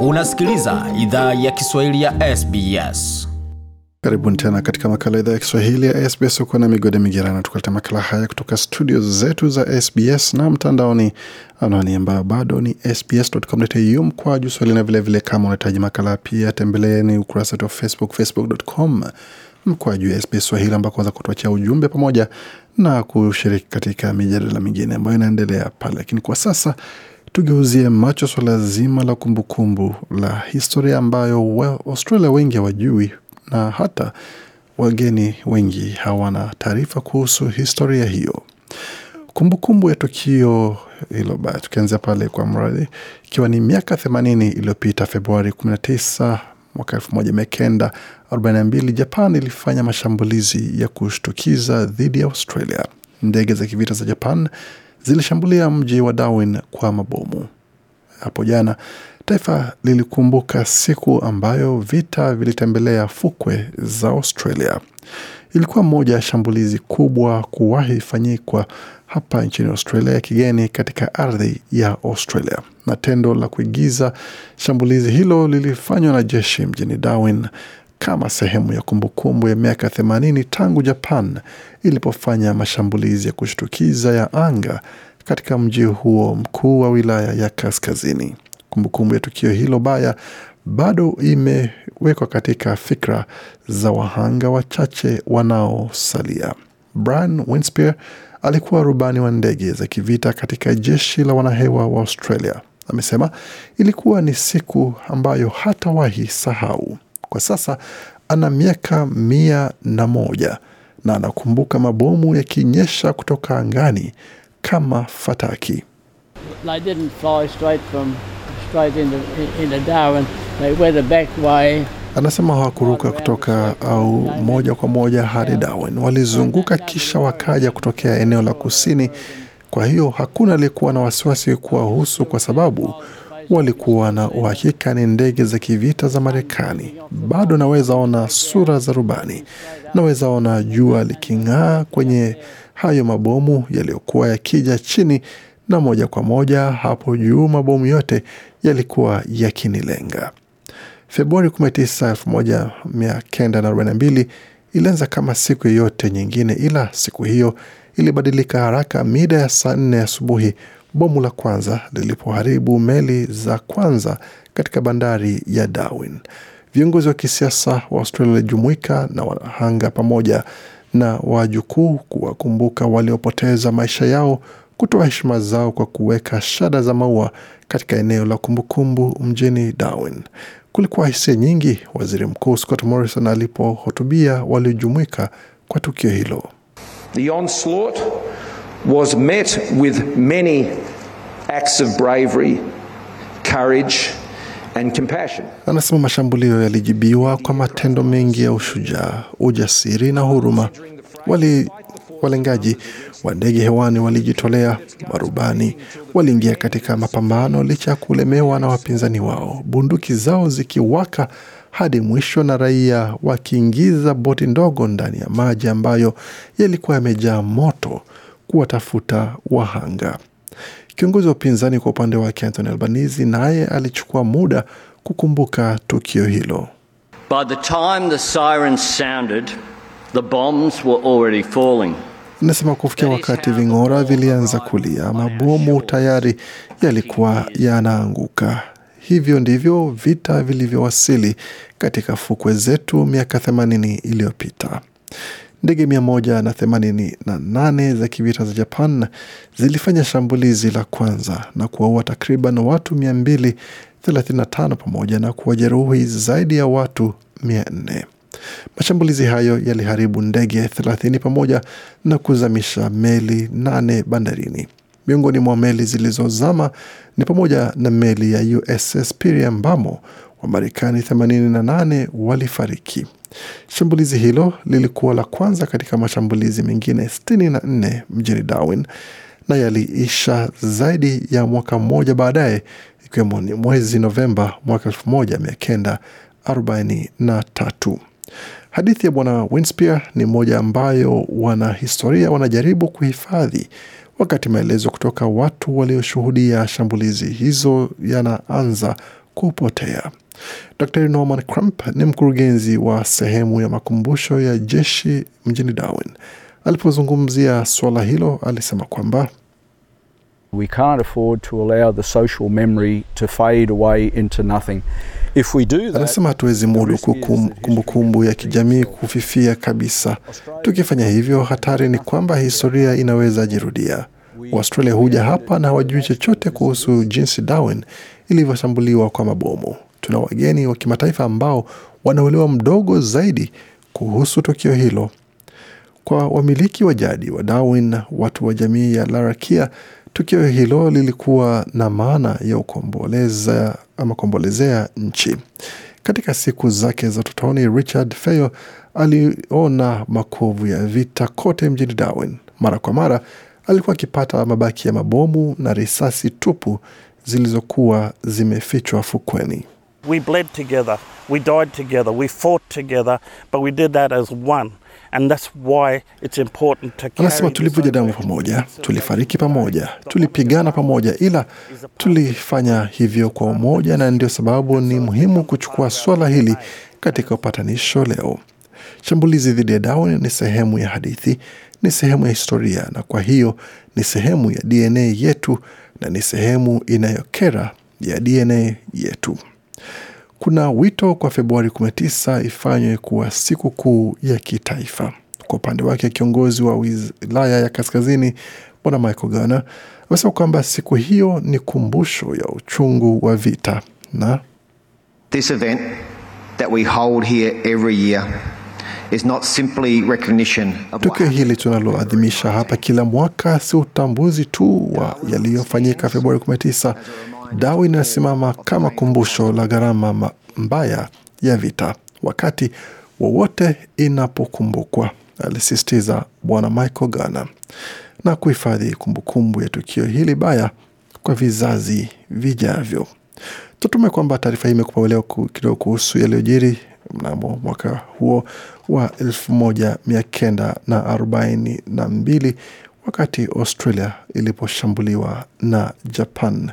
Unasikiliza idhaa ya Kiswahili ya SBS. Karibuni tena katika makala idhaa ya Kiswahili ya SBS. huko na migode migerana, tukaleta makala haya kutoka studio zetu za SBS na mtandaoni, anwani ambayo bado ni sbs.com.au mkwaju swahili, na vilevile kama unahitaji makala pia tembeleeni ukurasa wetu wa Facebook, facebook.com mkwaju SBS Swahili, ambako weza kutuachia ujumbe pamoja na kushiriki katika mijadala mingine ambayo inaendelea pale. Lakini kwa sasa tugeuzie macho swala zima la kumbukumbu la historia ambayo wa Australia wengi hawajui na hata wageni wengi hawana taarifa kuhusu historia hiyo. Kumbukumbu ya tukio hilo tukianzia pale kwa mradhi, ikiwa ni miaka 80 iliyopita, Februari 19 mwaka 1942 Japan ilifanya mashambulizi ya kushtukiza dhidi ya Australia. Ndege za kivita za Japan zilishambulia mji wa Darwin kwa mabomu. Hapo jana taifa lilikumbuka siku ambayo vita vilitembelea fukwe za Australia. Ilikuwa moja ya shambulizi kubwa kuwahi fanyikwa hapa nchini Australia ya kigeni katika ardhi ya Australia, na tendo la kuigiza shambulizi hilo lilifanywa na jeshi mjini Darwin kama sehemu ya kumbukumbu ya miaka 80 tangu Japan ilipofanya mashambulizi ya kushtukiza ya anga katika mji huo mkuu wa wilaya ya kaskazini. Kumbukumbu ya tukio hilo baya bado imewekwa katika fikra za wahanga wachache wanaosalia. Brian Winspear alikuwa rubani wa ndege za kivita katika jeshi la wanahewa wa Australia. Amesema ilikuwa ni siku ambayo hatawahi sahau. Kwa sasa ana miaka mia na moja na anakumbuka mabomu yakinyesha kutoka angani kama fataki. Anasema hawakuruka kutoka au moja kwa moja hadi Darwin, walizunguka kisha wakaja kutokea eneo la kusini. Kwa hiyo hakuna aliyekuwa na wasiwasi kuwahusu kwa sababu walikuwa na uhakika ni ndege za kivita za Marekani. Bado naweza ona sura za rubani, naweza ona jua liking'aa kwenye hayo mabomu yaliyokuwa yakija chini, na moja kwa moja hapo juu mabomu yote yalikuwa yakinilenga. Februari 19, 1942 ilianza kama siku yoyote nyingine, ila siku hiyo ilibadilika haraka mida ya saa nne asubuhi bomu la kwanza lilipoharibu meli za kwanza katika bandari ya Darwin. Viongozi wa kisiasa wa Australia walijumuika na wahanga pamoja na wajukuu kuwakumbuka waliopoteza maisha yao, kutoa heshima zao kwa kuweka shada za maua katika eneo la kumbukumbu mjini Darwin. Kulikuwa hisia nyingi waziri mkuu Scott Morrison alipohutubia waliojumuika kwa tukio hilo. The onslaught was met with many acts of bravery, courage and compassion. Anasema mashambulio yalijibiwa kwa matendo mengi ya ushujaa, ujasiri na huruma. Wali walengaji wa ndege hewani walijitolea, marubani waliingia katika mapambano licha ya kulemewa na wapinzani wao, bunduki zao zikiwaka hadi mwisho na raia wakiingiza boti ndogo ndani ya maji ambayo yalikuwa yamejaa moto kuwatafuta wahanga. Kiongozi wa upinzani kwa upande wake Anthony Albanese naye alichukua muda kukumbuka tukio hilo. By the time the sirens sounded, the bombs were already falling. Inasema kufikia wakati ving'ora vilianza kulia, mabomu tayari yalikuwa yanaanguka. Hivyo ndivyo vita vilivyowasili katika fukwe zetu miaka 80 iliyopita. Ndege mia moja na themanini na nane za kivita za Japan zilifanya shambulizi la kwanza na kuwaua takriban watu 235 pamoja na kuwajeruhi zaidi ya watu 400. Mashambulizi hayo yaliharibu ndege 30 pamoja na kuzamisha meli 8 bandarini. Miongoni mwa meli zilizozama ni pamoja na meli ya USS Spear ambamo Wamarekani 88 walifariki. Shambulizi hilo lilikuwa la kwanza katika mashambulizi mengine 64 mjini Darwin na yaliisha zaidi ya mwaka mmoja baadaye, ikiwemo ni mwezi Novemba mwaka 1943. Hadithi ya Bwana Winspear ni moja ambayo wanahistoria wanajaribu kuhifadhi wakati maelezo kutoka watu walioshuhudia shambulizi hizo yanaanza kupotea. Dr Norman Crump ni mkurugenzi wa sehemu ya makumbusho ya jeshi mjini Darwin. Alipozungumzia suala hilo, alisema kwamba We can't afford to allow the social memory to fade away into nothing. If we do that, Anasema hatuwezi mudu kumbukumbu ya kijamii kufifia kabisa. Tukifanya hivyo, hatari ni kwamba historia inaweza jirudia. Waustralia huja hapa na hawajui chochote kuhusu jinsi Darwin ilivyoshambuliwa kwa mabomu. Tuna wageni wa kimataifa ambao wanauelewa mdogo zaidi kuhusu tukio hilo. Kwa wamiliki wa jadi wa Darwin, watu wa jamii ya Larakia, tukio hilo lilikuwa na maana ya ukomboleza ama kuombolezea nchi. Katika siku zake za utotoni, Richard Feyo aliona makovu ya vita kote mjini Darwin. Mara kwa mara alikuwa akipata mabaki ya mabomu na risasi tupu zilizokuwa zimefichwa fukweni. We bled together, we died together, we fought together, but we did that as one. And that's why it's important to carry Anasema tulivuja damu pamoja, tulifariki pamoja, tulipigana pamoja, ila tulifanya hivyo kwa umoja, na ndio sababu ni muhimu kuchukua swala hili katika upatanisho leo. Shambulizi dhidi ya Darwin ni sehemu ya hadithi, ni sehemu ya historia, na kwa hiyo ni sehemu ya DNA yetu na ni sehemu inayokera ya DNA yetu. Kuna wito kwa Februari 19 ifanywe kuwa siku kuu ya kitaifa. Kwa upande wake, kiongozi wa wilaya ya kaskazini Bwana Michael Gana amesema kwamba siku hiyo ni kumbusho ya uchungu wa vita na This event that we hold here every year tukio hili tunaloadhimisha hapa kila mwaka si utambuzi tu wa yaliyofanyika Februari 19. Dawa inasimama kama kumbusho la gharama mbaya ya vita wakati wowote inapokumbukwa, alisisitiza Bwana Michael Gana, na kuhifadhi kumbukumbu ya tukio hili baya kwa vizazi vijavyo. Tutume kwamba taarifa hii imekupa leo kidogo kuhusu yaliyojiri mnamo mwaka huo wa 1942 wakati Australia iliposhambuliwa na Japan.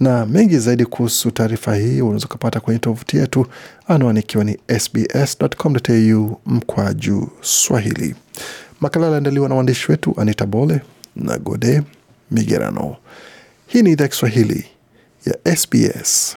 Na mengi zaidi kuhusu taarifa hii unaweza ukapata kwenye tovuti yetu, anwani ikiwa ni sbs.com.au mkwaju Swahili. Makala yaliandaliwa na waandishi wetu Anita Bole na Gode Migerano. Hii ni idhaa Kiswahili ya SBS.